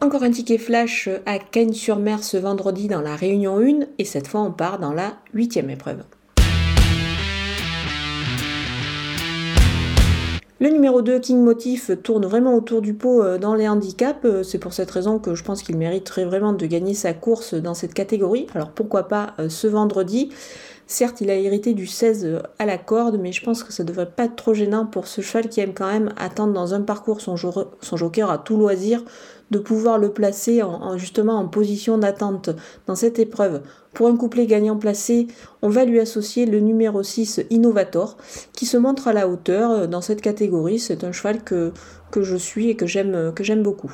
Encore un ticket flash à Cagnes-sur-Mer ce vendredi dans la Réunion 1 et cette fois on part dans la huitième épreuve. Le numéro 2, King Motif, tourne vraiment autour du pot euh, dans les handicaps. Euh, c'est pour cette raison que je pense qu'il mériterait vraiment de gagner sa course dans cette catégorie. Alors pourquoi pas euh, ce vendredi? Certes, il a hérité du 16 à la corde, mais je pense que ça devrait pas être trop gênant pour ce cheval qui aime quand même attendre dans un parcours son, joker à tout loisir, de pouvoir le placer en, justement en position d'attente dans cette épreuve. Pour un couplet gagnant placé, on va lui associer le numéro 6 Innovator, qui se montre à la hauteur dans cette catégorie. C'est un cheval que, que je suis et que j'aime beaucoup.